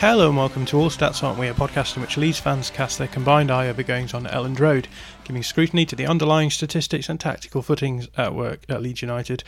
Hello and welcome to All Stats Aren't We, a podcast in which Leeds fans cast their combined eye over goings on at Elland Road, giving scrutiny to the underlying statistics and tactical footings at work at Leeds United.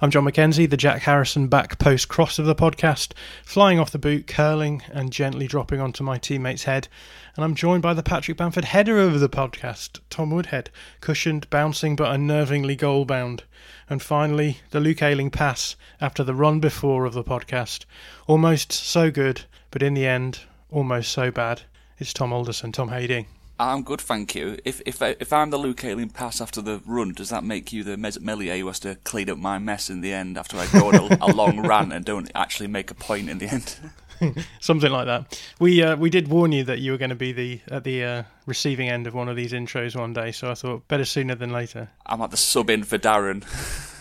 I'm John McKenzie, the Jack Harrison back post cross of the podcast, flying off the boot, curling and gently dropping onto my teammate's head. And I'm joined by the Patrick Bamford header of the podcast, Tom Woodhead, cushioned, bouncing but unnervingly goal bound. And finally, the Luke Ayling pass after the run before of the podcast. Almost so good but in the end, almost so bad. It's Tom Alderson. Tom, how you doing? I'm good, thank you. If if I, if I'm the Luke Ayling pass after the run, does that make you the Mesut Meslier who has to clean up my mess in the end after I go on a, a long rant and don't actually make a point in the end? Something like that. We uh, we did warn you that you were going to be the at the uh, receiving end of one of these intros one day, so I thought better sooner than later. I'm at the sub in for Darren.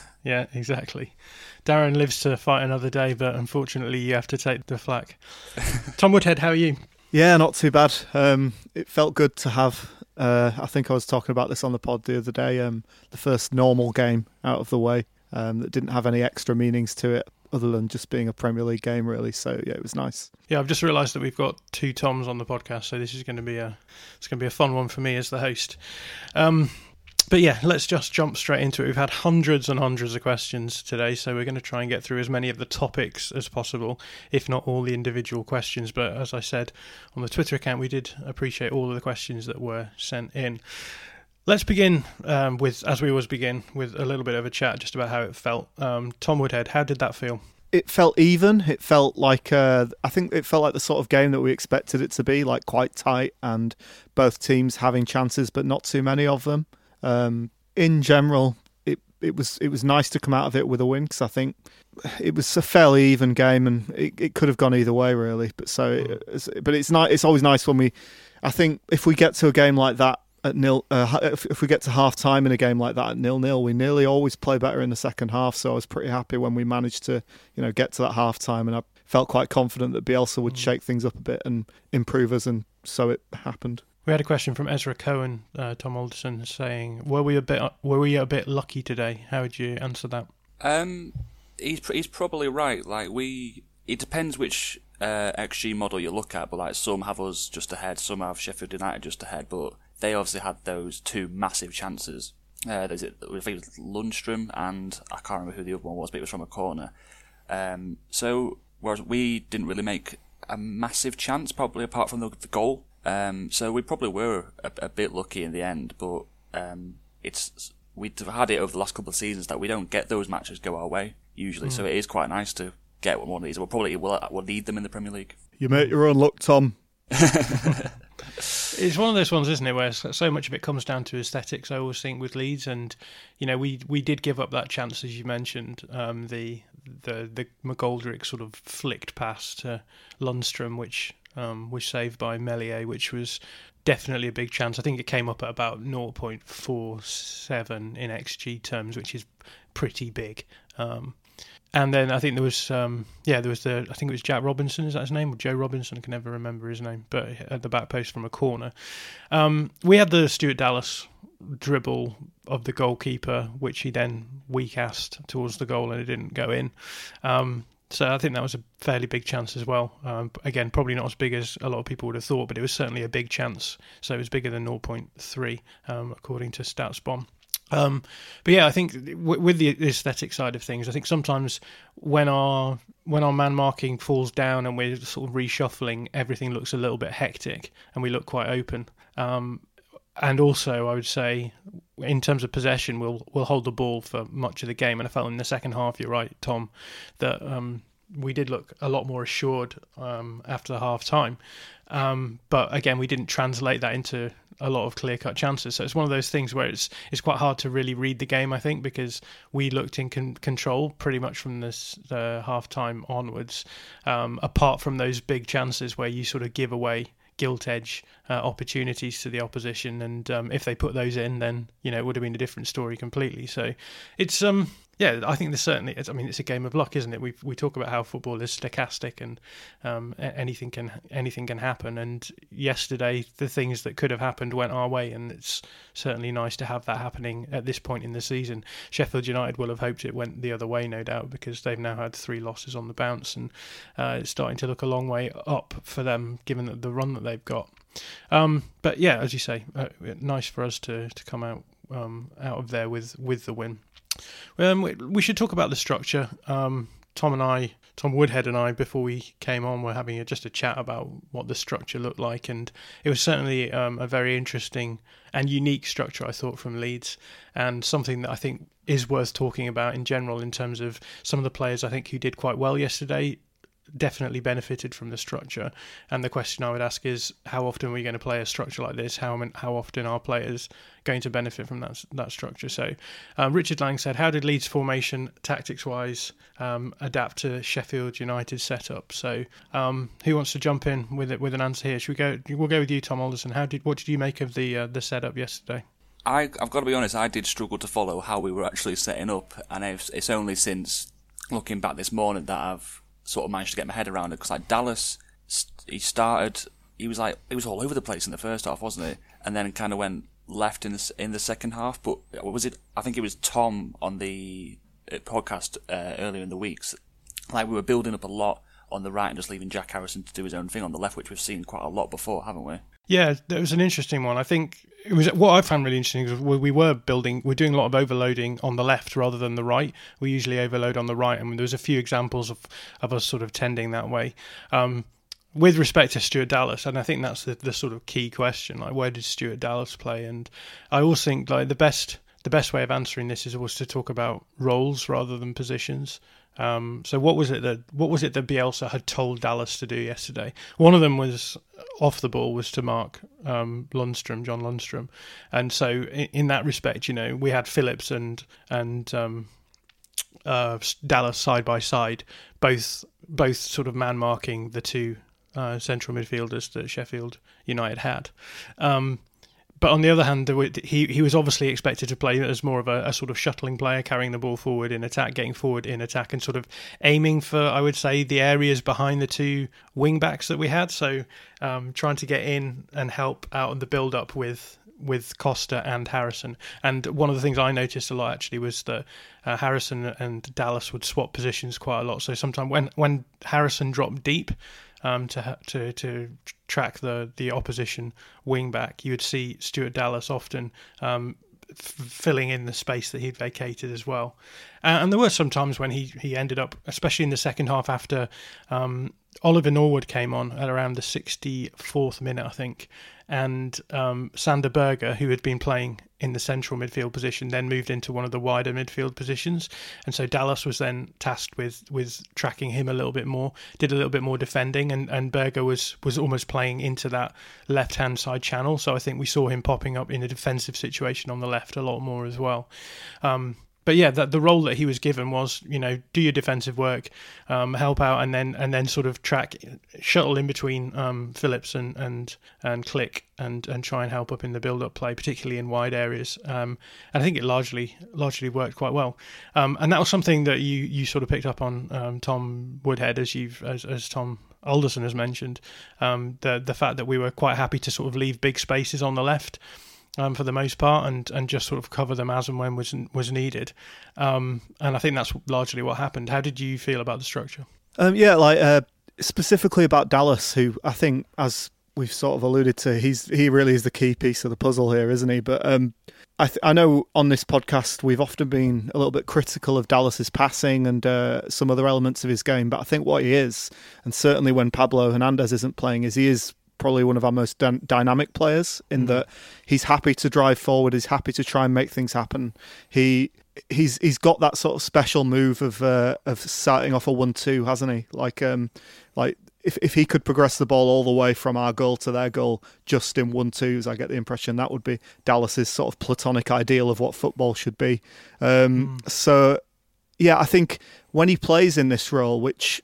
yeah, exactly. Darren lives to fight another day, but unfortunately, you have to take the flak. Tom Woodhead, how are you? Yeah, not too bad. Um, it felt good to have. Uh, I think I was talking about this on the pod the other day. Um, the first normal game out of the way um, that didn't have any extra meanings to it other than just being a Premier League game, really. So yeah, it was nice. Yeah, I've just realised that we've got two Toms on the podcast, so this is going to be a it's going to be a fun one for me as the host. Um, but yeah, let's just jump straight into it. We've had hundreds and hundreds of questions today, so we're going to try and get through as many of the topics as possible, if not all the individual questions. But as I said on the Twitter account, we did appreciate all of the questions that were sent in. Let's begin um, with, as we always begin, with a little bit of a chat just about how it felt. Um, Tom Woodhead, how did that feel? It felt even. It felt like uh, I think it felt like the sort of game that we expected it to be, like quite tight and both teams having chances, but not too many of them. Um, in general, it it was it was nice to come out of it with a win because I think it was a fairly even game and it, it could have gone either way really. But so, it, it's, but it's nice. It's always nice when we. I think if we get to a game like that at nil, uh, if, if we get to half time in a game like that at nil nil, we nearly always play better in the second half. So I was pretty happy when we managed to you know get to that half time and I felt quite confident that Bielsa would shake things up a bit and improve us, and so it happened. We had a question from Ezra Cohen, uh, Tom Alderson, saying, "Were we a bit were we a bit lucky today?" How would you answer that? Um, he's he's probably right. Like we, it depends which uh, XG model you look at, but like some have us just ahead, some have Sheffield United just ahead, but they obviously had those two massive chances. Uh, there's I think it was Lundstram and I can't remember who the other one was, but it was from a corner. Um, so whereas we didn't really make a massive chance, probably apart from the, the goal. Um, so we probably were a, a, bit lucky in the end, but um, it's we've had it over the last couple of seasons that we don't get those matches go our way usually. Mm. So it is quite nice to get one of these. We'll probably will we'll need them in the Premier League. You make your own luck, Tom. it's one of those ones, isn't it, where so much of it comes down to aesthetics. I always think with Leeds, and you know, we we did give up that chance as you mentioned. Um, the the the McGoldrick sort of flicked pass to Lundstram, which um, was saved by Meslier, which was definitely a big chance. I think it came up at about 0.47 in XG terms, which is pretty big. Um, and then I think there was, um, yeah, there was the, I think it was Jack Robinson, is that his name? Or Joe Robinson? I can never remember his name, but at the back post from a corner. Um, we had the Stuart Dallas dribble of the goalkeeper, which he then cast towards the goal and it didn't go in. Um, so I think that was a fairly big chance as well. Um, again, probably not as big as a lot of people would have thought, but it was certainly a big chance. So it was bigger than 0.3, um, according to StatsBomb. Um, but yeah, I think w- with the aesthetic side of things, I think sometimes when our when our man marking falls down and we're sort of reshuffling, everything looks a little bit hectic and we look quite open. Um, and also, I would say, in terms of possession, we'll we'll hold the ball for much of the game. And I felt in the second half, you're right, Tom, that um, we did look a lot more assured um, after the half time. Um, but again, we didn't translate that into a lot of clear cut chances. So it's one of those things where it's it's quite hard to really read the game. I think because we looked in con- control pretty much from this half time onwards. Um, apart from those big chances where you sort of give away gilt edge uh, opportunities to the opposition, and um, if they put those in, then you know it would have been a different story completely. So it's um yeah, I think there's certainly. I mean, it's a game of luck, isn't it? We we talk about how football is stochastic and um, anything can anything can happen. And yesterday, the things that could have happened went our way, and it's certainly nice to have that happening at this point in the season. Sheffield United will have hoped it went the other way, no doubt, because they've now had three losses on the bounce, and uh, it's starting to look a long way up for them, given the run that they've got. Um, but yeah, as you say, uh, nice for us to to come out um, out of there with with the win. Um, we should talk about the structure. Um, Tom and I, Tom Woodhead and I, before we came on, were having a, just a chat about what the structure looked like, and it was certainly um, a very interesting and unique structure, I thought, from Leeds, and something that I think is worth talking about in general in terms of some of the players I think who did quite well yesterday definitely benefited from the structure. And the question I would ask is, how often are we going to play a structure like this? How how often are players going to benefit from that that structure? So, um, Richard Lang said, how did Leeds formation tactics wise um, adapt to Sheffield United setup? So, um, who wants to jump in with it with an answer here? Should we go? We'll go with you, Tom Alderson. How did what did you make of the uh, the setup yesterday? I, have got to be honest, I did struggle to follow how we were actually setting up, and it's, it's only since looking back this morning that I've sort of managed to get my head around it because like Dallas, he started, he was like he was all over the place in the first half, wasn't he? And then kind of went left in the in the second half. But what was it? I think it was Tom on the uh, podcast uh, earlier in the weeks. Like we were building up a lot on the right and just leaving Jack Harrison to do his own thing on the left, which we've seen quite a lot before, haven't we? Yeah, it was an interesting one. I think it was what I found really interesting is we were building, we're doing a lot of overloading on the left rather than the right. We usually overload on the right, and there was a few examples of, of us sort of tending that way. Um, with respect to Stuart Dallas, and I think that's the, the sort of key question, like where did Stuart Dallas play? And I always think like the best the best way of answering this is always to talk about roles rather than positions. Um, so what was it that what was it that Bielsa had told Dallas to do yesterday? One of them was off the ball was to mark um, Lundstram, John Lundstram, and so in, in, that respect, you know, we had Phillips and and um, uh, Dallas side by side, both both sort of man marking the two uh, central midfielders that Sheffield United had. Um, but on the other hand, he he was obviously expected to play as more of a, a, sort of shuttling player, carrying the ball forward in attack, getting forward in attack, and sort of aiming for, I would say, the areas behind the two wing backs that we had. So um, trying to get in and help out in the build up with with Costa and Harrison. And one of the things I noticed a lot actually was that uh, Harrison and Dallas would swap positions quite a lot. So sometimes when when Harrison dropped deep, um, to to to track the the opposition wing back. You would see Stuart Dallas often um, f- filling in the space that he'd vacated as well. And there were some times when he he ended up, especially in the second half after um, Oliver Norwood came on at around the 64th minute, I think, and um, Sander Berge, who had been playing in the central midfield position, then moved into one of the wider midfield positions, and so Dallas was then tasked with with tracking him a little bit more, did a little bit more defending, and and Berge was was almost playing into that left hand side channel. So I think we saw him popping up in a defensive situation on the left a lot more as well. Um, but yeah, that the role that he was given was, you know, do your defensive work, um, help out, and then and then sort of track, shuttle in between um, Phillips and and and Klich, and and try and help up in the build-up play, particularly in wide areas. Um, and I think it largely largely worked quite well. Um, and that was something that you you sort of picked up on, um, Tom Woodhead, as you've as, as Tom Alderson has mentioned, um, the the fact that we were quite happy to sort of leave big spaces on the left um, for the most part, and, and just sort of cover them as and when was was needed. Um, and I think that's largely what happened. How did you feel about the structure? Um, yeah, like uh, specifically about Dallas, who I think, as we've sort of alluded to, he's he really is the key piece of the puzzle here, isn't he? But um, I th- I know on this podcast we've often been a little bit critical of Dallas's passing and uh, some other elements of his game, but I think what he is, and certainly when Pablo Hernandez isn't playing, is he is probably one of our most d- dynamic players in mm. that he's happy to drive forward, he's happy to try and make things happen. He he's he's got that sort of special move of uh, of starting off a one-two, hasn't he? Like um like if if he could progress the ball all the way from our goal to their goal just in one twos, I get the impression that would be Dallas's sort of platonic ideal of what football should be. Um, mm. So, yeah, I think when he plays in this role, which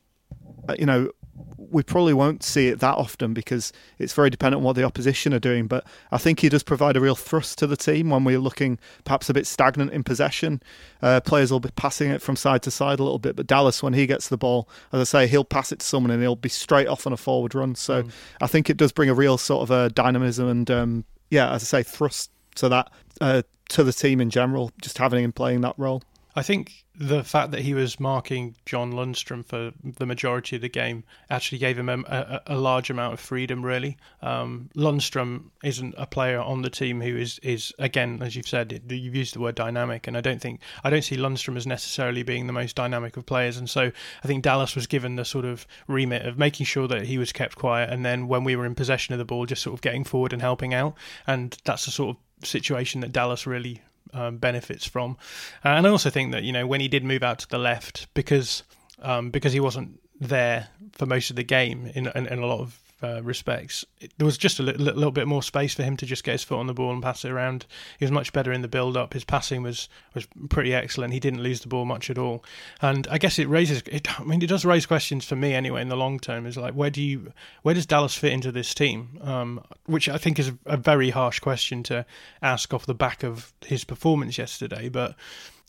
uh, you know we probably won't see it that often because it's very dependent on what the opposition are doing. But I think he does provide a real thrust to the team when we're looking perhaps a bit stagnant in possession. Uh, players will be passing it from side to side a little bit, but Dallas, when he gets the ball, as I say, he'll pass it to someone and he'll be straight off on a forward run. So mm. I think it does bring a real sort of a dynamism and um, yeah, as I say, thrust to that uh, to the team in general. Just having him playing that role. I think the fact that he was marking John Lundstram for the majority of the game actually gave him a, a, a large amount of freedom. Really, um, Lundstram isn't a player on the team who is is again, as you've said, you've used the word dynamic, and I don't think I don't see Lundstram as necessarily being the most dynamic of players. And so I think Dallas was given the sort of remit of making sure that he was kept quiet, and then when we were in possession of the ball, just sort of getting forward and helping out. And that's the sort of situation that Dallas really um, benefits from. Uh, and I also think that you know when he did move out to the left because um, because he wasn't there for most of the game in in, in a lot of uh, respects. It, there was just a little, little, bit more space for him to just get his foot on the ball and pass it around. He was much better in the build up. His passing was was pretty excellent. He didn't lose the ball much at all. And I guess it raises. It, I mean, it does raise questions for me anyway. In the long term, is like where do you where does Dallas fit into this team? Um, which I think is a, a very harsh question to ask off the back of his performance yesterday, but.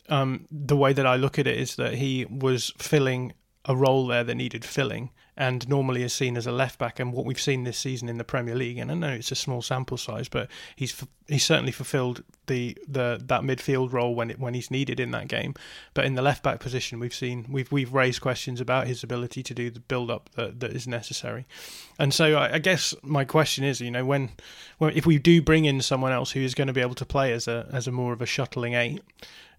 Um, the way that I look at it is that he was filling a role there that needed filling and normally is seen as a left back. And what we've seen this season in the Premier League, and I know it's a small sample size, but he's he's certainly fulfilled the, the that midfield role when it when he's needed in that game. But in the left back position, we've seen we've we've raised questions about his ability to do the build up that, that is necessary. And so I, I guess my question is, you know, when, when if we do bring in someone else who is going to be able to play as a as a more of a shuttling eight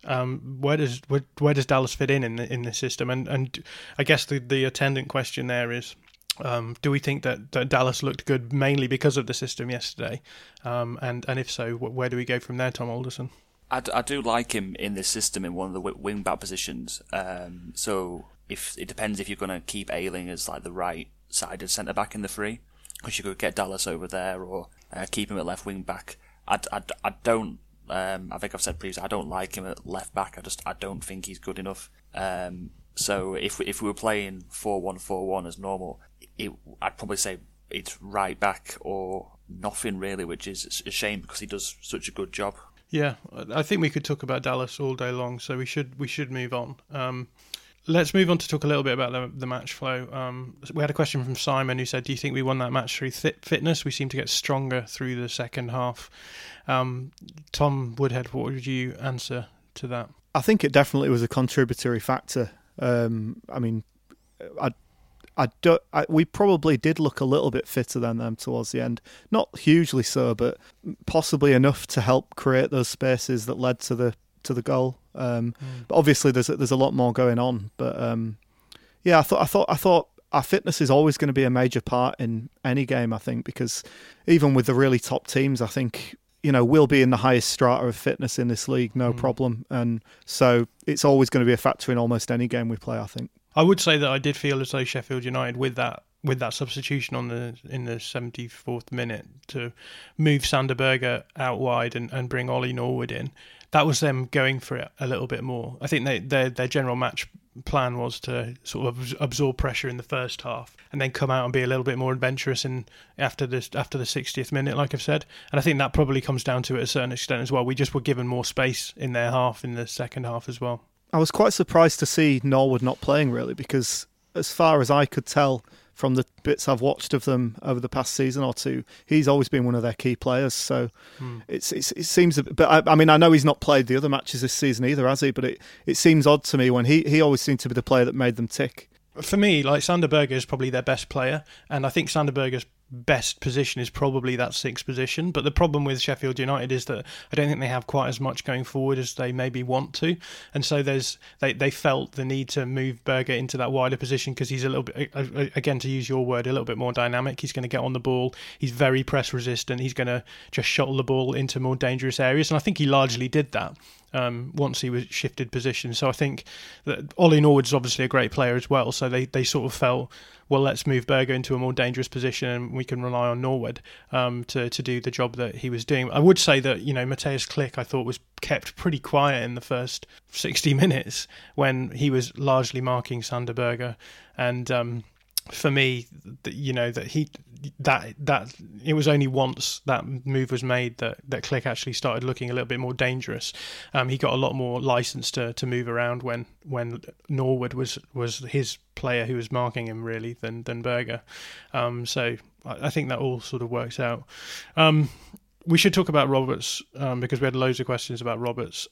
um, where does where, where, does Dallas fit in in the, in this system? And and I guess the the attendant question there is. Um, do we think that, that Dallas looked good mainly because of the system yesterday? Um, and and if so, where do we go from there, Tom Alderson? I, d- I do like him in this system in one of the wing back positions. Um, so if it depends if you're going to keep Ayling as like the right sided centre back in the free, because you could get Dallas over there or uh, keep him at left wing back. I, I, I don't um, I think I've said previously I don't like him at left back. I just I don't think he's good enough. Um, so if we, if we were playing four one four one as normal, it, I'd probably say it's right back or nothing really, which is a shame because he does such a good job. Yeah, I think we could talk about Dallas all day long, so we should we should move on. Um, let's move on to talk a little bit about the, the match flow. Um, we had a question from Simon who said, "Do you think we won that match through th- fitness? We seem to get stronger through the second half." Um, Tom Woodhead, what would you answer to that? I think it definitely was a contributory factor. Um, I mean, I, I do, I, we probably did look a little bit fitter than them towards the end. Not hugely so, but possibly enough to help create those spaces that led to the to the goal. Um, mm. But obviously, there's there's a lot more going on. But um, yeah, I thought I thought I thought our fitness is always going to be a major part in any game. I think because even with the really top teams, I think you know, we'll be in the highest strata of fitness in this league, no mm. problem. And so it's always going to be a factor in almost any game we play, I think. I would say that I did feel as though Sheffield United, with that with that substitution on the in the 74th minute to move Sander Berge out wide and, and bring Ollie Norwood in, that was them going for it a little bit more. I think they, their their general match plan was to sort of absorb pressure in the first half and then come out and be a little bit more adventurous in after this after the 60th minute like I've said. And I think that probably comes down to it a certain extent as well. We just were given more space in their half in the second half as well. I was quite surprised to see Norwood not playing really because as far as I could tell from the bits I've watched of them over the past season or two, he's always been one of their key players. So hmm. it's, it's, it seems, but I, I, mean, I know he's not played the other matches this season either, has he? But it, it seems odd to me when he, he always seemed to be the player that made them tick. For me, like Sander Berge is probably their best player, and I think Sander Berge's best position is probably that sixth position. But the problem with Sheffield United is that I don't think they have quite as much going forward as they maybe want to, and so there's they they felt the need to move Berge into that wider position because he's a little bit again to use your word a little bit more dynamic. He's going to get on the ball. He's very press resistant. He's going to just shuttle the ball into more dangerous areas, and I think he largely did that um, once he was shifted position. So I think that Ollie Norwood's obviously a great player as well. So they, they sort of felt, well, let's move Berge into a more dangerous position and we can rely on Norwood um, to, to do the job that he was doing. I would say that, you know, Mateusz Klich, I thought, was kept pretty quiet in the first 60 minutes when he was largely marking Sander Berge. And, um, for me, you know that he that that it was only once that move was made that that Klich actually started looking a little bit more dangerous. Um, he got a lot more license to, to move around when when Norwood was was his player who was marking him really than than Berge. Um, so I, I, think that all sort of works out. Um, we should talk about Roberts um, because we had loads of questions about Roberts.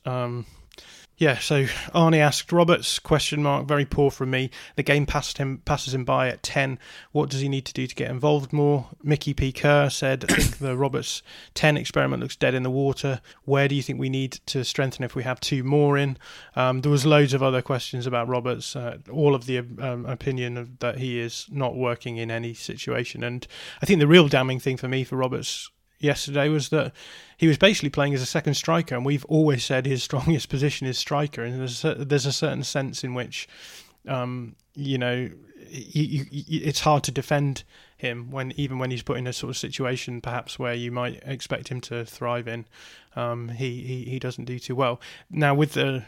Yeah, so Arnie asked Roberts question mark very poor from me. The game passed him passes him by at ten. What does he need to do to get involved more? Mickey P Kerr said, I think the Roberts ten experiment looks dead in the water. Where do you think we need to strengthen if we have two more in? Um, there was loads of other questions about Roberts. Uh, all of the um, opinion of, that he is not working in any situation, and I think the real damning thing for me for Roberts yesterday was that he was basically playing as a second striker, and we've always said his strongest position is striker, and there's a, there's a certain sense in which, um, you know, it's hard to defend him when even when he's put in a sort of situation perhaps where you might expect him to thrive in um, he, he he doesn't do too well. Now with the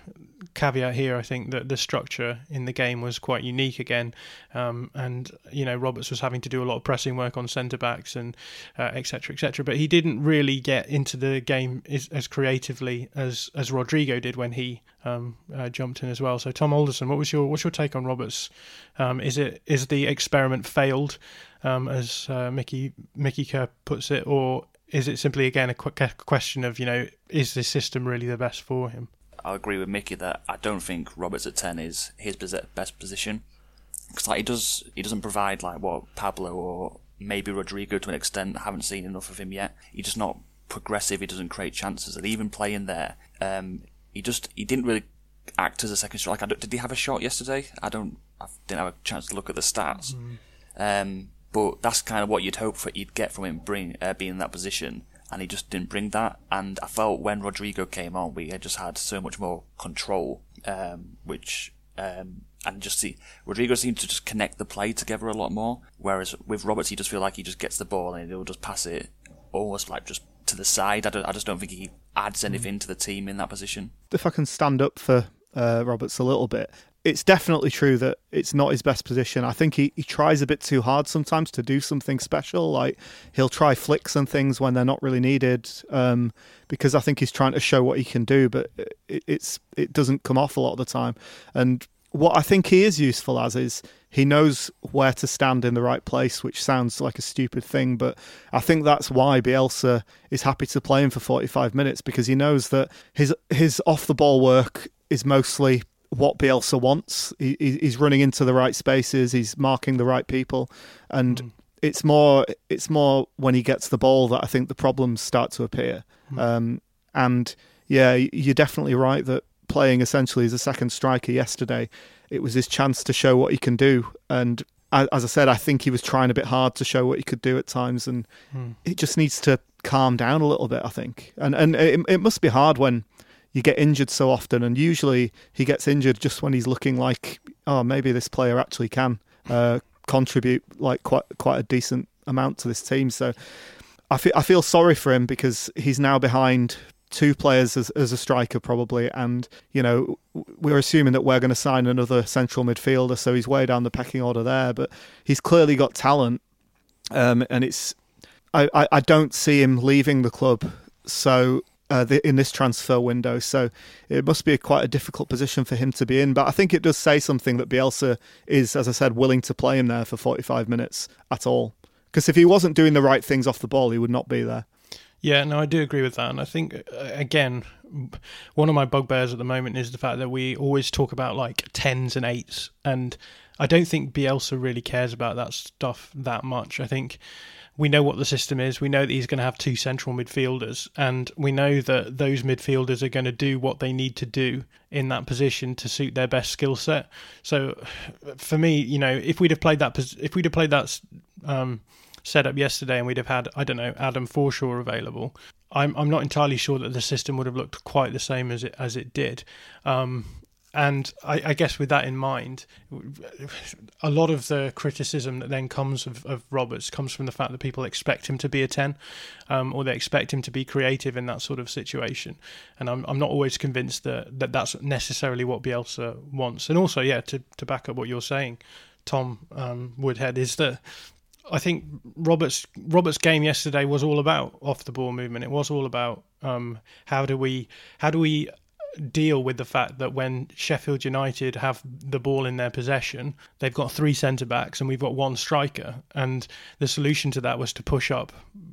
caveat here I think that the structure in the game was quite unique again um, and you know Roberts was having to do a lot of pressing work on centre backs and etc uh, etc et but he didn't really get into the game as, as creatively as as Rodrigo did when he um, uh, jumped in as well. So Tom Alderson what was your what's your take on Roberts? Um, is it is the experiment failed um, as uh, Mickey Mickey Kerr puts it, or is it simply again a question of you know is this system really the best for him? I agree with Mickey that I don't think Roberts at ten is his best position because like he does he doesn't provide like what Pablo or maybe Rodrigo to an extent. I haven't seen enough of him yet. He's just not progressive. He doesn't create chances. And even playing there, um, he just he didn't really act as a second striker. Like, did he have a shot yesterday? I don't. I didn't have a chance to look at the stats. Mm. Um, but that's kind of what you'd hope for you'd get from him bring uh, being in that position, and he just didn't bring that. And I felt when Rodrigo came on, we had just had so much more control, um, which um, and just see Rodrigo seemed to just connect the play together a lot more. Whereas with Roberts, he just feel like he just gets the ball and he'll just pass it almost like just to the side. I, I just don't think he adds mm. anything to the team in that position. If I can stand up for uh, Roberts a little bit, it's definitely true that it's not his best position. I think he, he tries a bit too hard sometimes to do something special. Like he'll try flicks and things when they're not really needed, um, because I think he's trying to show what he can do, but it, it's it doesn't come off a lot of the time. And what I think he is useful as is he knows where to stand in the right place, which sounds like a stupid thing, but I think that's why Bielsa is happy to play him for 45 minutes because he knows that his his off the ball work is mostly what Bielsa wants. He, he's running into the right spaces. He's marking the right people, and mm. it's more it's more when he gets the ball that I think the problems start to appear. Mm. Um, and yeah, you're definitely right that playing essentially as a second striker yesterday, it was his chance to show what he can do. And as I said, I think he was trying a bit hard to show what he could do at times, and mm. it just needs to calm down a little bit. I think, and and it, it must be hard when you get injured so often, and usually he gets injured just when he's looking like, oh, maybe this player actually can uh, contribute like quite quite a decent amount to this team. So I feel I feel sorry for him because he's now behind two players as, as a striker probably and you know we're assuming that we're going to sign another central midfielder so he's way down the pecking order there but he's clearly got talent um, and it's I, I, I don't see him leaving the club so uh, the, in this transfer window. So it must be a, quite a difficult position for him to be in. But I think it does say something that Bielsa is, as I said, willing to play him there for 45 minutes at all. Because if he wasn't doing the right things off the ball, he would not be there. Yeah, no, I do agree with that. And I think, uh, again, one of my bugbears at the moment is the fact that we always talk about like tens and eights. And I don't think Bielsa really cares about that stuff that much. I think we know what the system is. We know that he's going to have two central midfielders, and we know that those midfielders are going to do what they need to do in that position to suit their best skill set. So, for me, you know, if we'd have played that, if we'd have played that um, setup yesterday, and we'd have had, I don't know, Adam Forshaw available, I'm I'm not entirely sure that the system would have looked quite the same as it as it did. Um, and I, I, guess with that in mind, a lot of the criticism that then comes of, of Roberts comes from the fact that people expect him to be a 10 um, or they expect him to be creative in that sort of situation. And I'm, I'm not always convinced that, that that's necessarily what Bielsa wants. And also, yeah, to, to back up what you're saying, Tom um, Woodhead, is that I think Roberts Roberts' game yesterday was all about off the ball movement. It was all about um, how do we how do we deal with the fact that when Sheffield United have the ball in their possession, they've got three centre backs and we've got one striker. And the solution to that was to push up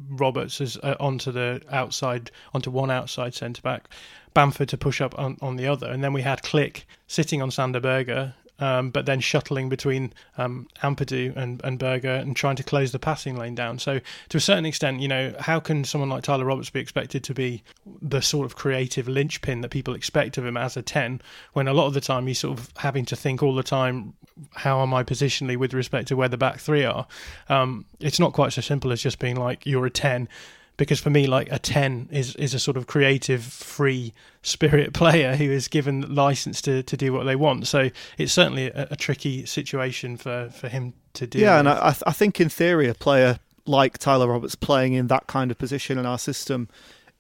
Roberts as, uh, onto the outside, onto one outside centre back, Bamford to push up on, on the other. And then we had Klich sitting on Sander Berge um, but then shuttling between um, Ampadu and, and Berge and trying to close the passing lane down. So, to a certain extent, you know, how can someone like Tyler Roberts be expected to be the sort of creative linchpin that people expect of him as a 10 when a lot of the time he's sort of having to think all the time, how am I positionally with respect to where the back three are? Um, it's not quite so simple as just being like, you're a 10 because for me, like a ten is is a sort of creative, free spirit player who is given license to, to do what they want. So it's certainly a, a tricky situation for, for him to do. Yeah, with. and I, I think in theory, a player like Tyler Roberts playing in that kind of position in our system.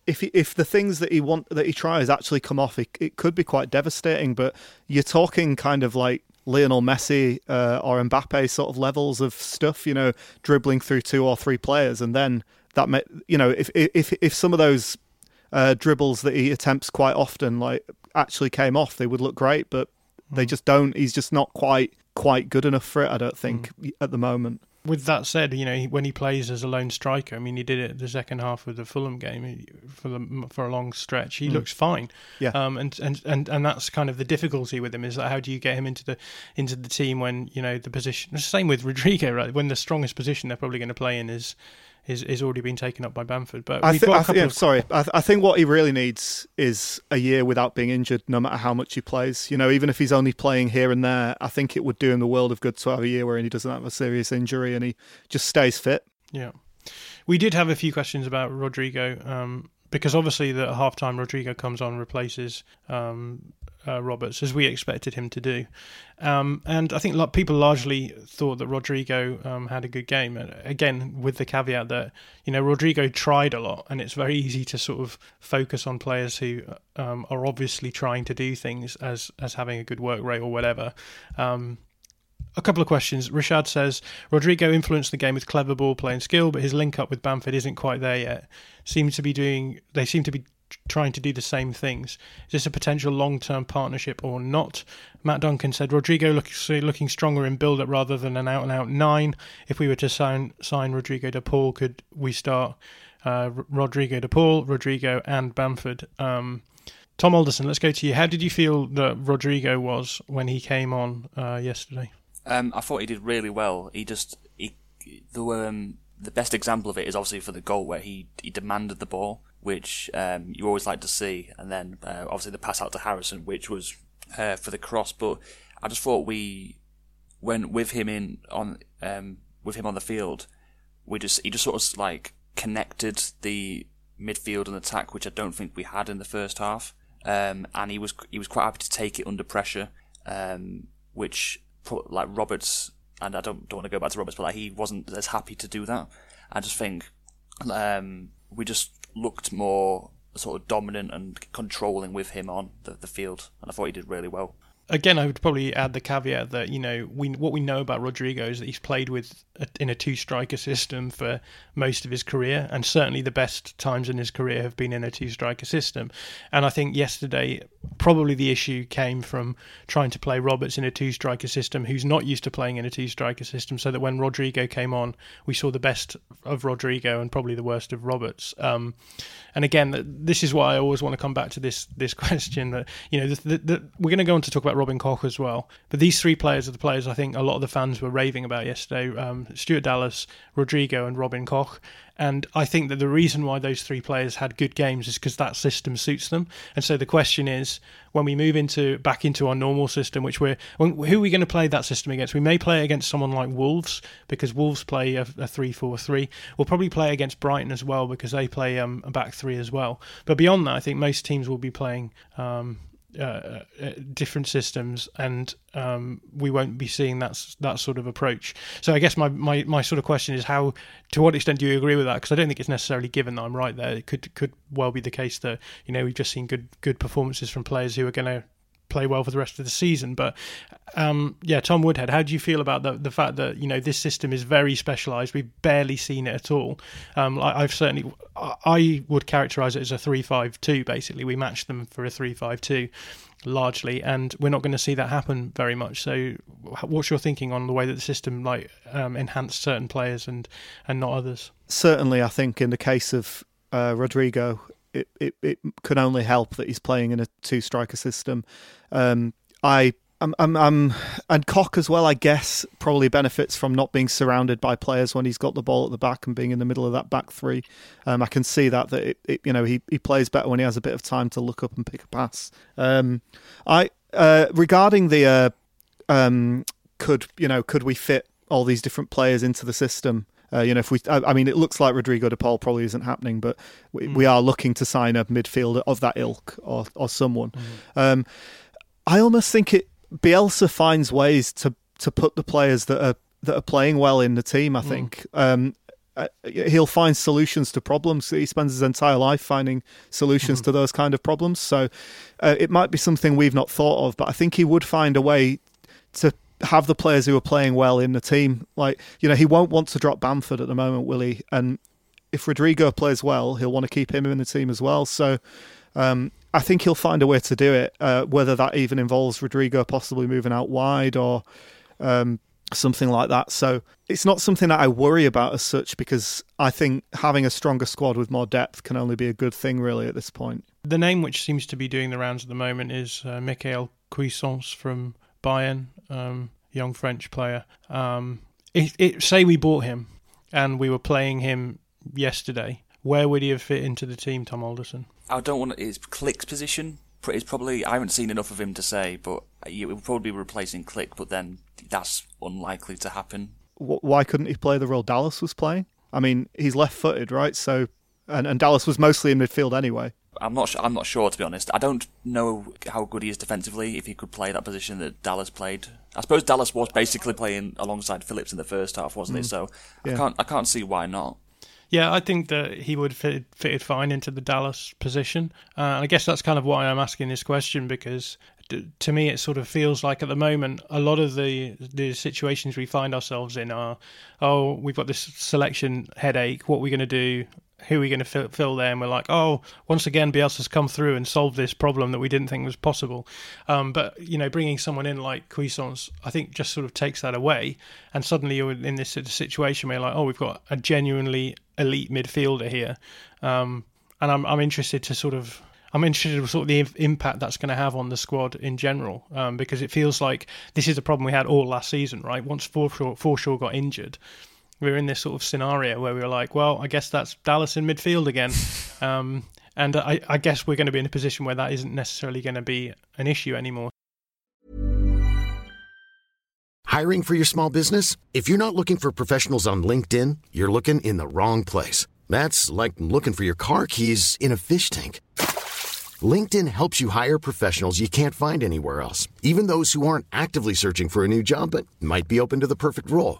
If, he, if the things that he want that he tries actually come off, it, it could be quite devastating. But you're talking kind of like Lionel Messi uh, or Mbappe sort of levels of stuff, you know, dribbling through two or three players, and then that may, you know if if if some of those uh, dribbles that he attempts quite often like actually came off, they would look great, but mm. they just don't. He's just not quite quite good enough for it. I don't think mm. at the moment. With that said, you know when he plays as a lone striker, I mean he did it the second half of the Fulham game for the for a long stretch. He mm. looks fine. Yeah. Um. And, and and and that's kind of the difficulty with him is that how do you get him into the into the team when you know the position. Same with Rodrigo, right? When the strongest position they're probably going to play in is is, is already been taken up by Bamford. But I, th- I th- yeah, of... sorry, I, th- I, think what he really needs is a year without being injured, no matter how much he plays. You know, even if he's only playing here and there, I think it would do him the world of good to have a year where he doesn't have a serious injury and he just stays fit. Yeah, we did have a few questions about Rodrigo. Um, because obviously the half time Rodrigo comes on replaces um, uh, Roberts as we expected him to do, um, and I think people largely thought that Rodrigo um, had a good game. Again, with the caveat that you know Rodrigo tried a lot, and it's very easy to sort of focus on players who um, are obviously trying to do things as as having a good work rate or whatever. Um, a couple of questions. Rashad says Rodrigo influenced the game with clever ball playing skill, but his link up with Bamford isn't quite there yet. Seems to be doing. They seem to be trying to do the same things. Is this a potential long term partnership or not? Matt Duncan said Rodrigo looks looking stronger in build up rather than an out and out nine. If we were to sign sign Rodrigo de Paul, could we start uh, Rodrigo de Paul, Rodrigo, and Bamford? Um, Tom Alderson, let's go to you. How did you feel that Rodrigo was when he came on uh, yesterday? Um, I thought he did really well. He just he the um, the best example of it is obviously for the goal where he he demanded the ball which um, you always like to see, and then uh, obviously the pass out to Harrison, which was uh, for the cross. But I just thought we, when with him in on um, with him on the field, we just he just sort of like connected the midfield and attack, which I don't think we had in the first half. Um, and he was he was quite happy to take it under pressure, um, which put like Roberts and I don't don't want to go back to Roberts, but like he wasn't as happy to do that. I just think um, we just looked more sort of dominant and controlling with him on the, the field, and I thought he did really well again, I would probably add the caveat that you know we what we know about Rodrigo is that he's played with a, in a two striker system for most of his career, and certainly the best times in his career have been in a two striker system. And I think yesterday probably the issue came from trying to play Roberts in a two striker system, who's not used to playing in a two striker system, so that when Rodrigo came on, we saw the best of Rodrigo and probably the worst of Roberts. Um, and again, this is why I always want to come back to this this question that you know the, the, the, we're going to go on to talk about Robin Koch as well. But these three players are the players I think a lot of the fans were raving about yesterday: um, Stuart Dallas, Rodrigo, and Robin Koch. And I think that the reason why those three players had good games is because that system suits them. And so the question is, when we move into back into our normal system, which we're who are we going to play that system against? We may play against someone like Wolves because Wolves play a, a three-four-three. We'll probably play against Brighton as well because they play um, a back three as well. But beyond that, I think most teams will be playing um, uh, uh, different systems, and um, we won't be seeing that that sort of approach. So I guess my, my, my sort of question is how to what extent do you agree with that? Because I don't think it's necessarily given that I'm right there. It could could well be the case that you know we've just seen good good performances from players who are going to play well for the rest of the season. But um, yeah, Tom Woodhead, how do you feel about the the fact that you know this system is very specialised? We've barely seen it at all. Um, I've certainly I would characterise it as a three-five-two. Basically, we match them for a three-five-two largely, and we're not going to see that happen very much. So, what's your thinking on the way that the system like um, enhanced certain players and and not others? Certainly, I think in the case of uh, Rodrigo, it, it, it can only help that he's playing in a two striker system. Um, I I'm, I'm, I'm, and Koch as well, I guess, probably benefits from not being surrounded by players when he's got the ball at the back and being in the middle of that back three. Um, I can see that that it, it, you know he, he plays better when he has a bit of time to look up and pick a pass. Um, I uh, regarding the uh, um, could you know could we fit all these different players into the system? Uh, you know, if we, I, I, mean, it looks like Rodrigo de Paul probably isn't happening, but we, mm. we are looking to sign a midfielder of that ilk or or someone. Mm. Um, I almost think it Bielsa finds ways to to put the players that are that are playing well in the team. I mm. think um, uh, he'll find solutions to problems. He spends his entire life finding solutions mm. to those kind of problems. So uh, it might be something we've not thought of, but I think he would find a way to have the players who are playing well in the team. Like you know, he won't want to drop Bamford at the moment, will he? And if Rodrigo plays well, he'll want to keep him in the team as well. So. Um, I think he'll find a way to do it, uh, whether that even involves Rodrigo possibly moving out wide or um, something like that. So it's not something that I worry about as such because I think having a stronger squad with more depth can only be a good thing, really, at this point. The name which seems to be doing the rounds at the moment is uh, Michael Cuisance from Bayern, um, young French player. Um, it, it, say we bought him and we were playing him yesterday, where would he have fit into the team, Tom Alderson? I don't want his Klich's position. Is probably I haven't seen enough of him to say, but it would probably be replacing Click. But then that's unlikely to happen. Why couldn't he play the role Dallas was playing? I mean, he's left-footed, right? So, and, and Dallas was mostly in midfield anyway. I'm not. I'm not sure to be honest. I don't know how good he is defensively. If he could play that position that Dallas played, I suppose Dallas was basically playing alongside Phillips in the first half, wasn't mm. it? So yeah. I can't. I can't see why not. Yeah, I think that he would fit fitted fine into the Dallas position. Uh, and I guess that's kind of why I'm asking this question because to me it sort of feels like at the moment a lot of the the situations we find ourselves in are oh we've got this selection headache what are we going to do who are we going to fill, fill there? And we're like, oh, once again, Bielsa's come through and solved this problem that we didn't think was possible. Um, but you know, bringing someone in like Cuisance, I think, just sort of takes that away, and suddenly you're in this sort of situation where you're like, oh, we've got a genuinely elite midfielder here, um, and I'm I'm interested to sort of. I'm interested in sort of the impact that's going to have on the squad in general, um, because it feels like this is a problem we had all last season, right? Once Forshaw, Forshaw got injured, we were in this sort of scenario where we were like, well, I guess that's Dallas in midfield again. Um, and I, I, guess we're going to be in a position where that isn't necessarily going to be an issue anymore. Hiring for your small business? If you're not looking for professionals on LinkedIn, you're looking in the wrong place. That's like looking for your car keys in a fish tank. LinkedIn helps you hire professionals you can't find anywhere else, even those who aren't actively searching for a new job but might be open to the perfect role.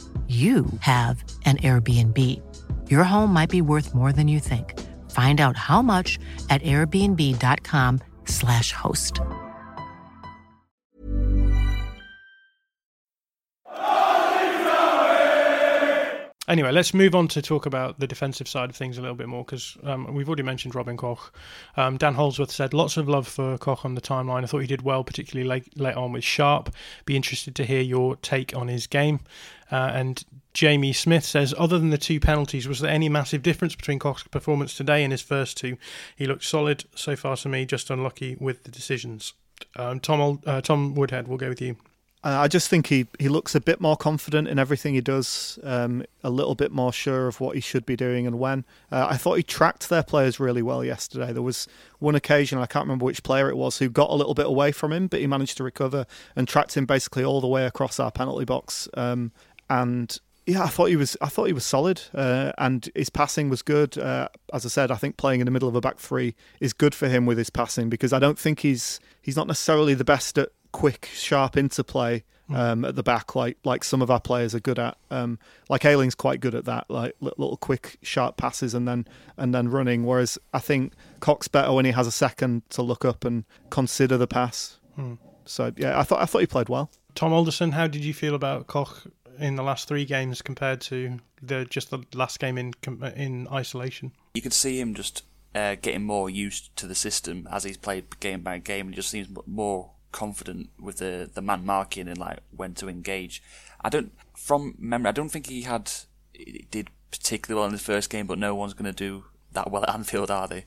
you have an Airbnb. Your home might be worth more than you think. Find out how much at airbnb.com/slash host. Anyway, let's move on to talk about the defensive side of things a little bit more because um, we've already mentioned Robin Koch. Um, Dan Holdsworth said lots of love for Koch on the timeline. I thought he did well, particularly late, late on with Sharp. Be interested to hear your take on his game. Uh, and Jamie Smith says, other than the two penalties, was there any massive difference between Koch's performance today and his first two? He looked solid so far to me, just unlucky with the decisions. Um, Tom, uh, Tom Woodhead, we'll go with you. I just think he, he looks a bit more confident in everything he does, um, a little bit more sure of what he should be doing and when. Uh, I thought he tracked their players really well yesterday. There was one occasion, I can't remember which player it was, who got a little bit away from him, but he managed to recover and tracked him basically all the way across our penalty box. Um, and yeah, I thought he was. I thought he was solid, uh, and his passing was good. Uh, as I said, I think playing in the middle of a back three is good for him with his passing because I don't think he's he's not necessarily the best at quick, sharp interplay hmm. um, at the back, like like some of our players are good at. Um, like Ayling's quite good at that, like little quick, sharp passes and then and then running. Whereas I think Koch's better when he has a second to look up and consider the pass. Hmm. So yeah, I thought I thought he played well. Tom Alderson, how did you feel about Koch in the last three games compared to the just the last game in in isolation? You could see him just uh, getting more used to the system as he's played game by game. He just seems more confident with the the man marking and like when to engage. I don't from memory. I don't think he had did particularly well in the first game, but no one's going to do that well at Anfield, are they?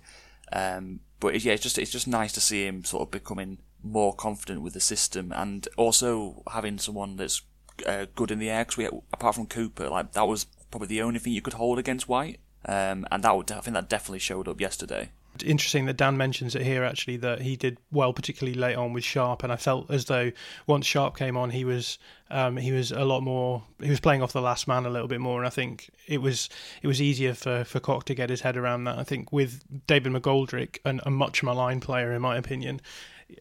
Um, but yeah, it's just it's just nice to see him sort of becoming more confident with the system and also having someone that's uh, good in the air. Cause we apart from Cooper, like that was probably the only thing you could hold against White, um, and that would I think that definitely showed up yesterday. Interesting that Dan mentions it here actually that he did well, particularly late on with Sharp, and I felt as though once Sharp came on, he was um, he was a lot more he was playing off the last man a little bit more, and I think it was it was easier for for Koch to get his head around that. I think with David McGoldrick, an, a much maligned player in my opinion,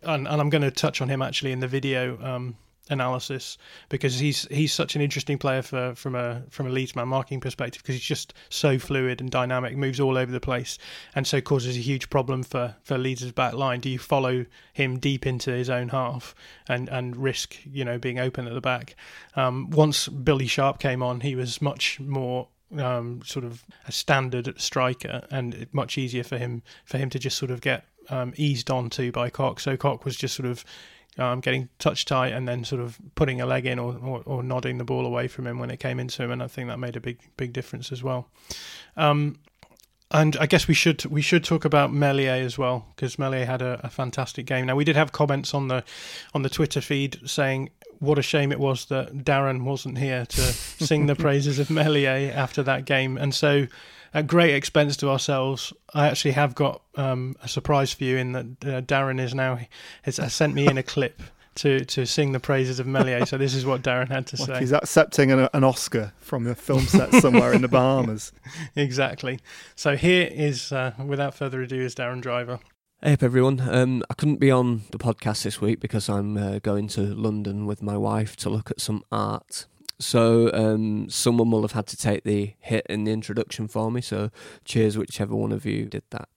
and, and I'm going to touch on him actually in the video. Um, analysis because he's he's such an interesting player for from a from a Leeds man marking perspective because he's just so fluid and dynamic, moves all over the place, and so causes a huge problem for for Leeds' back line. Do you follow him deep into his own half and and risk you know being open at the back? Um, once Billy Sharp came on, he was much more um, sort of a standard striker, and much easier for him for him to just sort of get um, eased onto by Koch. So Koch was just sort of um, getting touch tight and then sort of putting a leg in or, or, or, nodding the ball away from him when it came into him, and I think that made a big big difference as well. Um, and I guess we should we should talk about Meslier as well because Meslier had a, a, fantastic game. Now we did have comments on the on the Twitter feed saying what a shame it was that Darren wasn't here to sing the praises of Meslier after that game, and so at great expense to ourselves, I actually have got um, a surprise for you in that uh, Darren is now has sent me in a clip to to sing the praises of Meslier. So this is what Darren had to like say. He's accepting an, an, Oscar from a film set somewhere in the Bahamas. exactly. So here is, uh, without further ado, is Darren Driver. Hey up everyone. Um, I couldn't be on the podcast this week because I'm uh, going to London with my wife to look at some art. So um, someone will have had to take the hit in the introduction for me. So cheers, whichever one of you did that.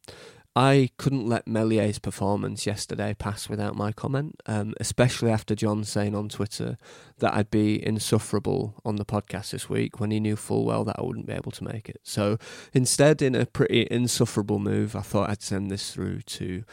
I couldn't let Meslier's performance yesterday pass without my comment, um, especially after John saying on Twitter that I'd be insufferable on the podcast this week when he knew full well that I wouldn't be able to make it. So instead, in a pretty insufferable move, I thought I'd send this through to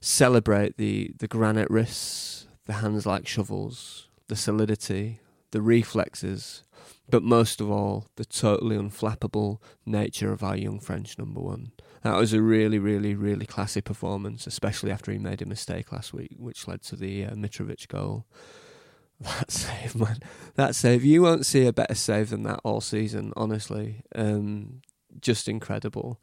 celebrate the, the granite wrists, the hands like shovels, the solidity, the reflexes, but most of all, the totally unflappable nature of our young French number one. That was a really, really, really classy performance, especially after he made a mistake last week, which led to the uh, Mitrovic goal. That save, man. That save. You won't see a better save than that all season, honestly. Um, just incredible.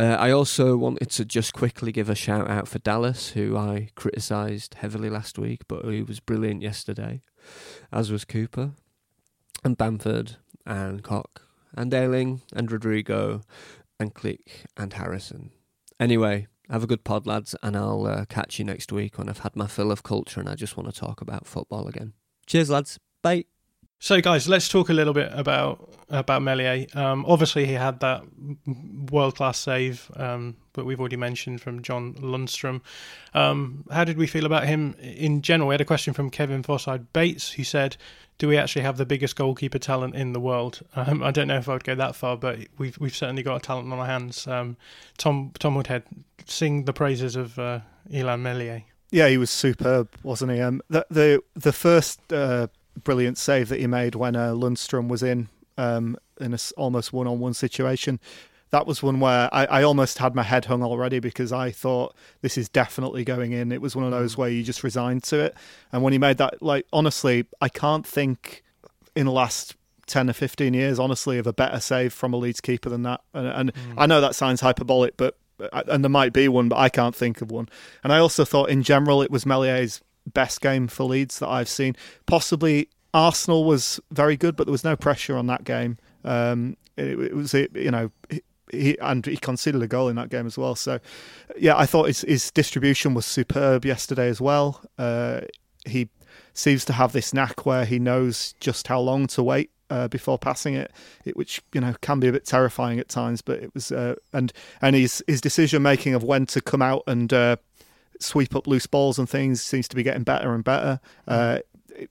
Uh, I also wanted to just quickly give a shout out for Dallas, who I criticised heavily last week, but who was brilliant yesterday, as was Cooper, and Bamford, and Koch, and Ayling, and Rodrigo, and Klich and Harrison. Anyway, have a good pod, lads, and I'll uh, catch you next week when I've had my fill of culture and I just want to talk about football again. Cheers, lads. Bye. So, guys, let's talk a little bit about about Meslier. Um, obviously, he had that world class save, um, but we've already mentioned from John Lundstram. Um, how did we feel about him in general? We had a question from Kevin Fosside Bates, who said, "Do we actually have the biggest goalkeeper talent in the world?" Um, I don't know if I would go that far, but we've we've certainly got a talent on our hands. Um, Tom Tom Woodhead, sing the praises of uh, Illan Meslier. Yeah, he was superb, wasn't he? Um, the the the first. Uh brilliant save that he made when uh, Lundstram was in um, in a almost one on one situation. That was one where I, I, almost had my head hung already because I thought this is definitely going in. It was one of those mm. where you just resigned to it. And when he made that, like honestly, I can't think in the last 10 or 15 years, honestly, of a better save from a Leeds keeper than that. And, and mm. I know that sounds hyperbolic, but and there might be one, but I can't think of one. And I also thought in general it was Meslier's best game for Leeds that I've seen. Possibly Arsenal was very good, but there was no pressure on that game. Um, it, it, was, you know, he and he conceded a goal in that game as well. So, yeah, I thought his, his distribution was superb yesterday as well. Uh, he seems to have this knack where he knows just how long to wait uh, before passing it, it, which you know can be a bit terrifying at times. But it was uh, and and his his decision making of when to come out and uh, sweep up loose balls and things seems to be getting better and better. Uh,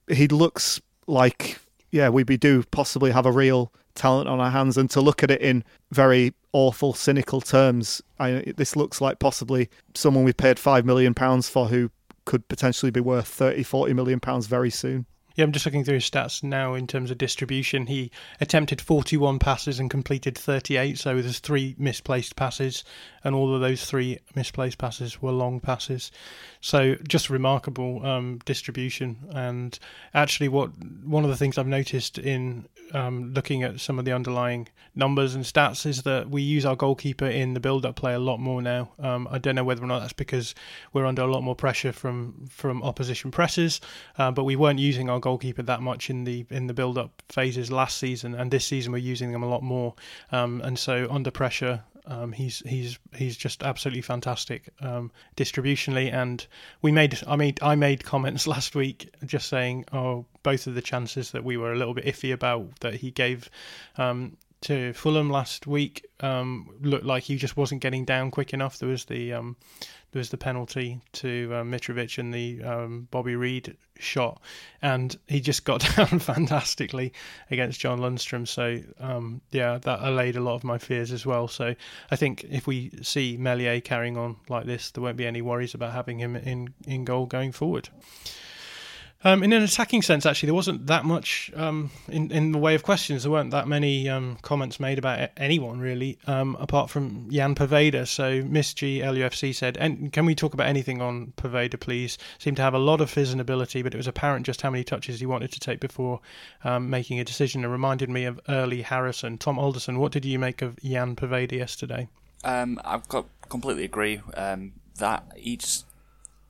he looks like yeah, we do possibly have a real talent on our hands, and to look at it in very awful, cynical terms, I, this looks like possibly someone we paid five million pounds for who could potentially be worth 30, 40 million pounds very soon. Yeah, I'm just looking through his stats now in terms of distribution. He attempted 41 passes and completed 38, so there's three misplaced passes, and all of those three misplaced passes were long passes. So just remarkable um, distribution. And actually, what one of the things I've noticed in um, looking at some of the underlying numbers and stats is that we use our goalkeeper in the build-up play a lot more now. Um, I don't know whether or not that's because we're under a lot more pressure from from opposition presses, uh, but we weren't using our goalkeeper that much in the in the build-up phases last season, and this season we're using them a lot more. Um, and so under pressure, um, he's he's he's just absolutely fantastic um, distributionally, and we made I made I made comments last week just saying, oh, both of the chances that we were a little bit iffy about that he gave um, to Fulham last week um, looked like he just wasn't getting down quick enough. There was the um, there was the penalty to uh, Mitrovic and the um, Bobby Reid shot, and he just got down fantastically against John Lundstram. So um, yeah, that allayed a lot of my fears as well. So I think if we see Meslier carrying on like this, there won't be any worries about having him in in goal going forward. Um, in an attacking sense, actually, there wasn't that much um, in in the way of questions. There weren't that many um, comments made about anyone really, um, apart from Ian Poveda. So Miss G LUFC said, and "Can we talk about anything on Poveda, please? Seemed to have a lot of fizz and ability, but it was apparent just how many touches he wanted to take before um, making a decision. It reminded me of early Harrison. Tom Alderson, what did you make of Ian Poveda yesterday? Um, I've got completely agree that he's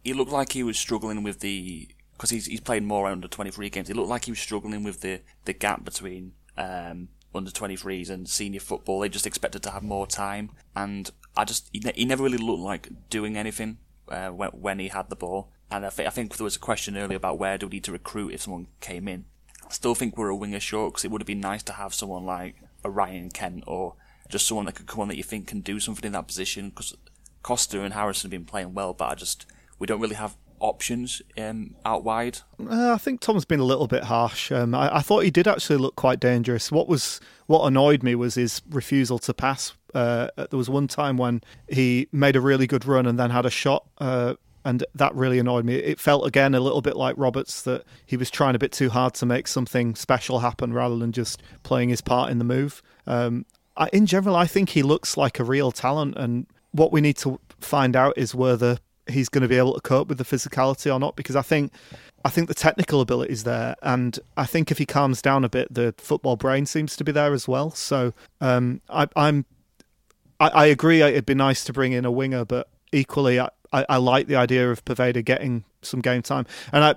he looked like he was struggling with the because he's he's played more under 23 games. It looked like he was struggling with the the gap between um, under 23s and senior football. They just expected to have more time, and I just he, ne- he never really looked like doing anything uh, when, when he had the ball. And I, th- I think there was a question earlier about where do we need to recruit if someone came in. I still think we're a winger short because it would have been nice to have someone like a Ryan Kent or just someone that could come on that you think can do something in that position because Costa and Harrison have been playing well, but I just we don't really have options um, out wide. Uh, I think Tom's been a little bit harsh. Um, I, I, thought he did actually look quite dangerous. What was what annoyed me was his refusal to pass. Uh, there was one time when he made a really good run and then had a shot. Uh, and that really annoyed me. It felt again a little bit like Roberts that he was trying a bit too hard to make something special happen rather than just playing his part in the move. Um, I, in general, I think he looks like a real talent, and what we need to find out is whether he's going to be able to cope with the physicality or not. Because I think, I think the technical ability is there, and I think if he calms down a bit, the football brain seems to be there as well. So um, I, am I, I, agree. It'd be nice to bring in a winger, but equally, I, I, I like the idea of Poveda getting some game time, and I.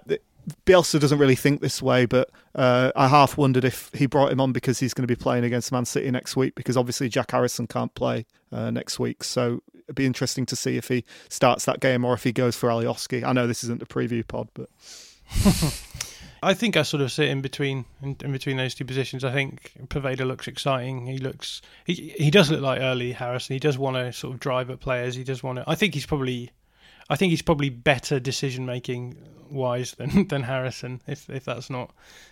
Bielsa doesn't really think this way, but uh, I half wondered if he brought him on because he's going to be playing against Man City next week, because obviously Jack Harrison can't play uh, next week. So it'd be interesting to see if he starts that game or if he goes for Alioski. I know this isn't a preview pod, but. I think I sort of sit in between in, in, between those two positions. I think Poveda looks exciting. He looks he he does look like early Harrison. He does want to sort of drive at players. He does want to. I think he's probably I think he's probably better decision making wise than than Harrison. If if that's not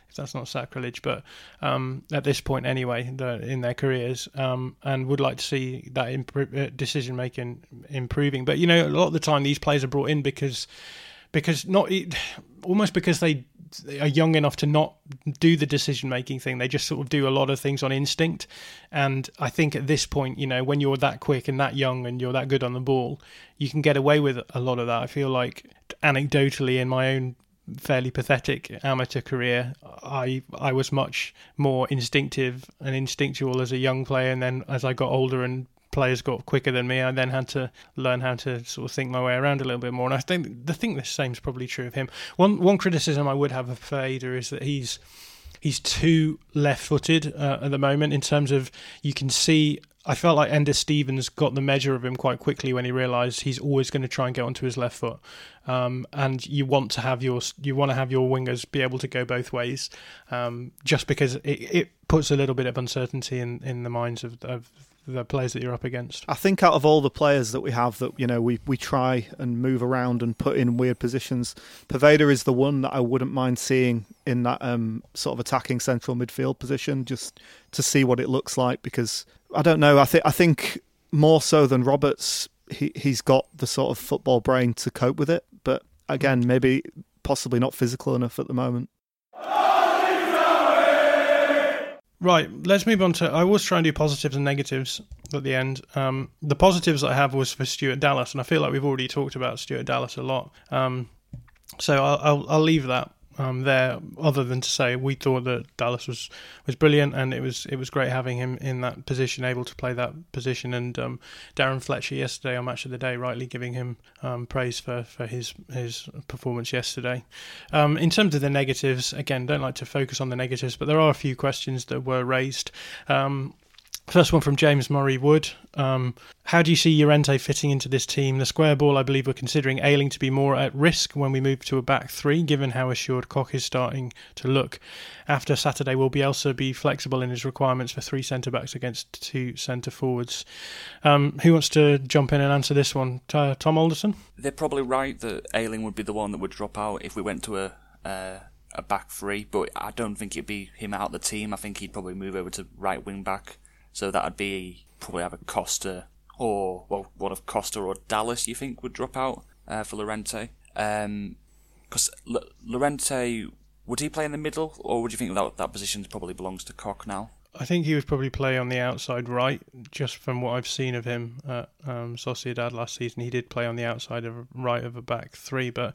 if that's not sacrilege, but um, at this point anyway, in their careers, um, and would like to see that uh, decision making improving. But you know, a lot of the time these players are brought in because because not almost because they are young enough to not do the decision making thing. They just sort of do a lot of things on instinct. And I think at this point, you know, when you're that quick and that young and you're that good on the ball, you can get away with a lot of that. I feel like anecdotally in my own fairly pathetic amateur career, I I was much more instinctive and instinctual as a young player, and then as I got older and players got quicker than me. I then had to learn how to sort of think my way around a little bit more. And I think I think the same is probably true of him. One one criticism I would have of Fader is that he's he's too left-footed uh, at the moment in terms of you can see I felt like Enda Stevens got the measure of him quite quickly when he realised he's always going to try and get onto his left foot, um, and you want to have your you want to have your wingers be able to go both ways, um, just because it, it puts a little bit of uncertainty in, in the minds of, of the players that you're up against. I think out of all the players that we have that you know we we try and move around and put in weird positions, Poveda is the one that I wouldn't mind seeing in that um, sort of attacking central midfield position just to see what it looks like because I don't know I think I think more so than Roberts he he's got the sort of football brain to cope with it but again maybe possibly not physical enough at the moment. Right, let's move on to. I was trying to do positives and negatives at the end. Um, the positives I have was for Stuart Dallas, and I feel like we've already talked about Stuart Dallas a lot. Um, so I'll, I'll, I'll leave that um, there, other than to say we thought that Dallas was, was brilliant, and it was it was great having him in that position, able to play that position. And um, Darren Fletcher yesterday on Match of the Day, rightly giving him um, praise for, for his his performance yesterday. Um, in terms of the negatives, again, don't like to focus on the negatives, but there are a few questions that were raised. First one from James Murray Wood. Um, how do you see Llorente fitting into this team? The square ball, I believe, we're considering Ayling to be more at risk when we move to a back three, given how assured Koch is starting to look. After Saturday, will Bielsa be flexible in his requirements for three centre backs against two centre forwards? Um, who wants to jump in and answer this one? Uh, Tom Alderson? They're probably right that Ayling would be the one that would drop out if we went to a. Uh, a back three, but I don't think it'd be him out of the team. I think he'd probably move over to right wing back so that'd be probably either Costa or well, one of Costa or Dallas. You think would drop out uh, for Llorente? Because um, L- Llorente would he play in the middle, or would you think that that position probably belongs to Koch now? I think he would probably play on the outside right, just from what I've seen of him at um, Sociedad last season. He did play on the outside of right of a back three, but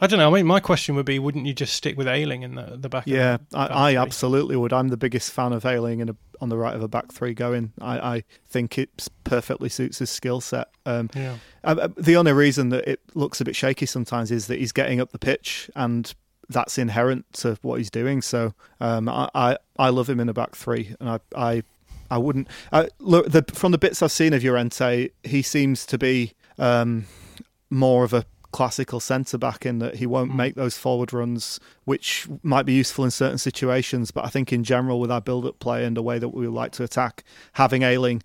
I don't know. I mean, my question would be, wouldn't you just stick with Ayling in the, the back? Yeah, the back I, I absolutely would. I'm the biggest fan of Ayling in a, on the right of a back three going. I, I think it perfectly suits his skill set. Um, yeah. Uh, uh, the only reason that it looks a bit shaky sometimes is that he's getting up the pitch, and that's inherent to what he's doing. So um, I, I, I love him in a back three, and I I, I wouldn't I, look the, from the bits I've seen of Llorente, he seems to be um, more of a classical centre back in that he won't mm. make those forward runs, which might be useful in certain situations. But I think in general, with our build up play and the way that we like to attack, having Ayling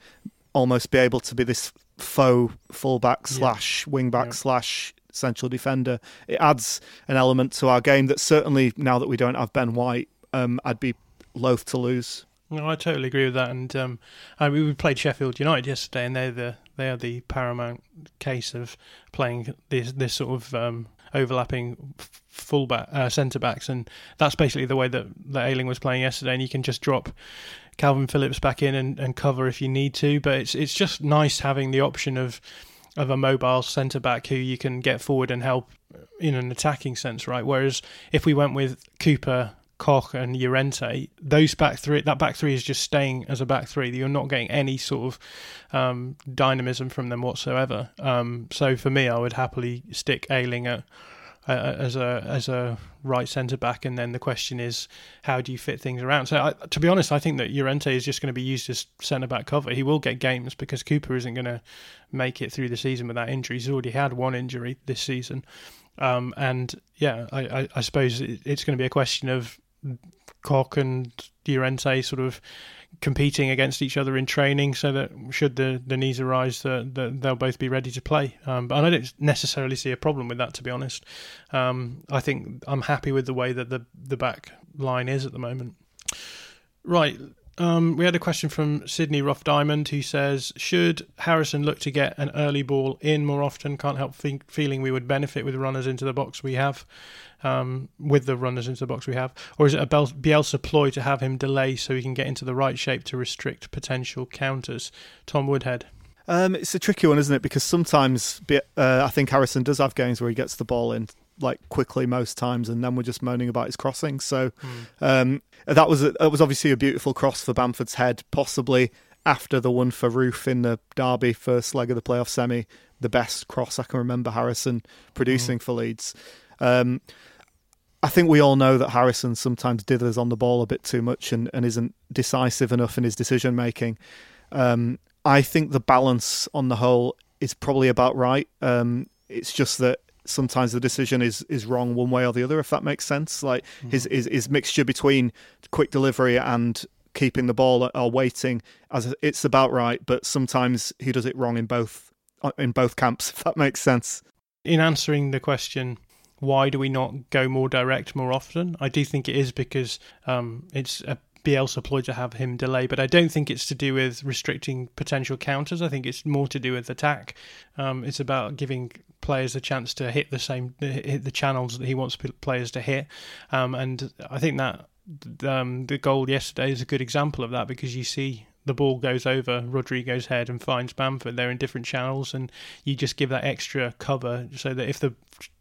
almost be able to be this faux fullback slash wingback Yeah. slash central defender. It adds an element to our game that certainly now that we don't have Ben White, um, I'd be loath to lose. No, I totally agree with that. And um, I mean, we played Sheffield United yesterday, and they're the they are the paramount case of playing this this sort of um, overlapping fullback uh, centre backs, and that's basically the way that that Ayling was playing yesterday. And you can just drop Kalvin Phillips back in and, and cover if you need to, but it's it's just nice having the option of of a mobile centre back who you can get forward and help in an attacking sense, right? Whereas if we went with Cooper, Koch, and Llorente, those back three, that back three is just staying as a back three. You're not getting any sort of um, dynamism from them whatsoever. Um, so for me, I would happily stick Ayling at, uh, as a as a right centre back, and then the question is how do you fit things around? So I, to be honest, I think that Llorente is just going to be used as centre back cover. He will get games because Cooper isn't going to make it through the season without injury. He's already had one injury this season, um, and yeah, I, I, I suppose it's going to be a question of Koch and Llorente sort of competing against each other in training so that should the, the needs arise that, that they'll both be ready to play. Um, but I don't necessarily see a problem with that to be honest. Um, I think I'm happy with the way that the the back line is at the moment. Right um, we had a question from Sydney Rough Diamond who says, Should Harrison look to get an early ball in more often? Can't help fe- feeling we would benefit with runners into the box we have, um, with the runners into the box we have. Or is it a Bel- Bielsa ploy to have him delay so he can get into the right shape to restrict potential counters? Tom Woodhead. Um, it's a tricky one, isn't it? Because sometimes uh, I think Harrison does have games where he gets the ball in like quickly most times, and then we're just moaning about his crossing. So um, that was a, that was obviously a beautiful cross for Bamford's head, possibly after the one for Roofe in the Derby first leg of the playoff semi, the best cross I can remember Harrison producing for Leeds. Um, I think we all know that Harrison sometimes dithers on the ball a bit too much and, and isn't decisive enough in his decision making. Um, I think the balance on the whole is probably about right. Um, it's just that sometimes the decision is is wrong one way or the other, if that makes sense. Like his, his his mixture between quick delivery and keeping the ball or waiting, as it's about right, but sometimes he does it wrong in both in both camps, if that makes sense. in answering the question, why do we not go more direct more often? I do think it is because um, it's a Bielsa ploy to have him delay, but I don't think it's to do with restricting potential counters. I think it's more to do with attack. Um, it's about giving players a chance to hit the same hit the channels that he wants players to hit, um, and I think that um, the goal yesterday is a good example of that because you see the ball goes over Rodrigo's head and finds Bamford. They're in different channels, and you just give that extra cover so that if the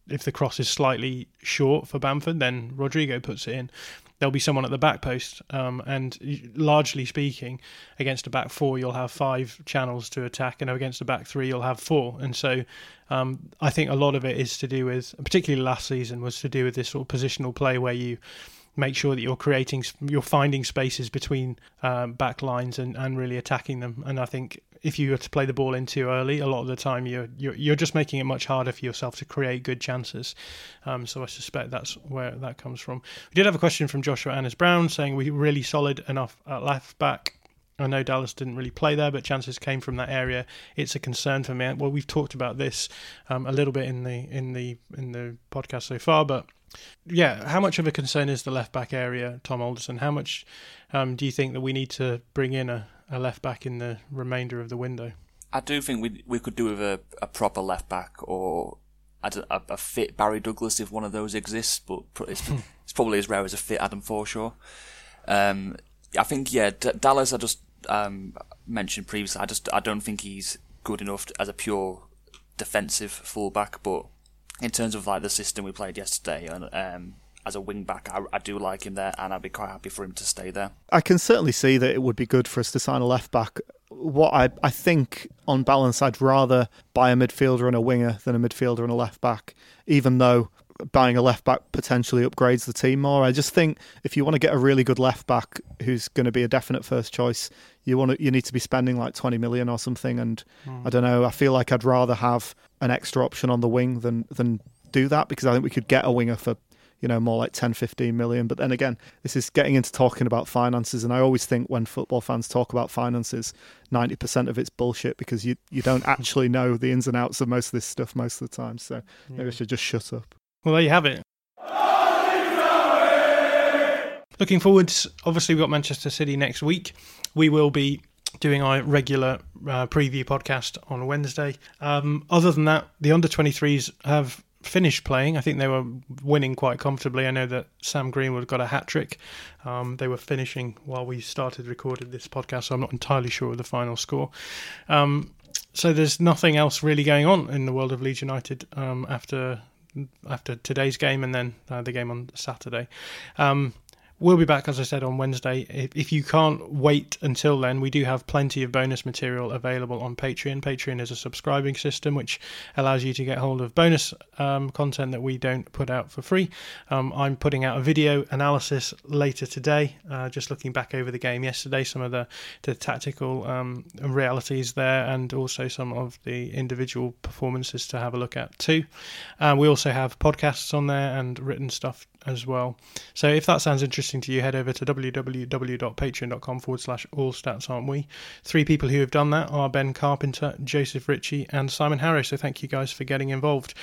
if the cross is slightly short for Bamford, then Rodrigo puts it in. There'll be someone at the back post, um, and largely speaking, against a back four, you'll have five channels to attack, and against a back three, you'll have four. And so, um, I think a lot of it is to do with, particularly last season, was to do with this sort of positional play where you make sure that you're creating, you're finding spaces between um, back lines and, and really attacking them. And I think if you were to play the ball in too early, a lot of the time you're you're, you're just making it much harder for yourself to create good chances. Um, so I suspect that's where that comes from. We did have a question from Joshua Annis Brown saying we really solid enough at left back. I know Dallas didn't really play there, but chances came from that area. It's a concern for me. Well, we've talked about this um, a little bit in the in the in the podcast so far, but yeah, how much of a concern is the left back area, Tom Alderson? How much um, do you think that we need to bring in a, a left back in the remainder of the window? I do think we we could do with a, a proper left back or a, a, a fit Barry Douglas if one of those exists, but it's, it's probably as rare as a fit Adam Forshaw. Um, I think yeah, D- Dallas. I just um, mentioned previously. I just I don't think he's good enough to, as a pure defensive fullback, but in terms of like the system we played yesterday, and um, as a wing back, I, I do like him there, and I'd be quite happy for him to stay there. I can certainly see that it would be good for us to sign a left back. What I I think on balance, I'd rather buy a midfielder and a winger than a midfielder and a left back, even though buying a left back potentially upgrades the team more. I just think if you want to get a really good left back who's going to be a definite first choice, you want to you need to be spending like 20 million or something and hmm. I don't know, I feel like I'd rather have an extra option on the wing than than do that because I think we could get a winger for you know, more like 10, 15 million. But then again, this is getting into talking about finances. And I always think when football fans talk about finances, 90% of it's bullshit because you, you don't actually know the ins and outs of most of this stuff most of the time. So maybe I should just shut up. Well, there you have it. Looking forward, obviously, we've got Manchester City next week. We will be doing our regular uh, preview podcast on Wednesday. Um, other than that, the under 23s have finished playing. I think they were winning quite comfortably. I know that Sam Greenwood got a hat trick. Um, they were finishing while we started recording this podcast, so I'm not entirely sure of the final score. Um, so there's nothing else really going on in the world of Leeds United um, after after today's game and then uh, the game on Saturday. Um, We'll be back, as I said, on Wednesday. If, if you can't wait until then, we do have plenty of bonus material available on Patreon. Patreon is a subscribing system which allows you to get hold of bonus um, content that we don't put out for free. Um, I'm putting out a video analysis later today, uh, just looking back over the game yesterday, some of the, the tactical um, realities there, and also some of the individual performances to have a look at too. Uh, we also have podcasts on there and written stuff as well. So if that sounds interesting to you, head over to www.patreon.com forward slash all stats aren't we. Three people who have done that are Ben Carpenter, Joseph Ritchie, and Simon Harris. So thank you guys for getting involved.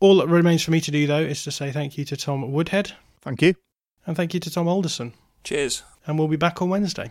All that remains for me to do, though, is to say thank you to Tom Woodhead. Thank you. And thank you to Tom Alderson. Cheers. And we'll be back on Wednesday.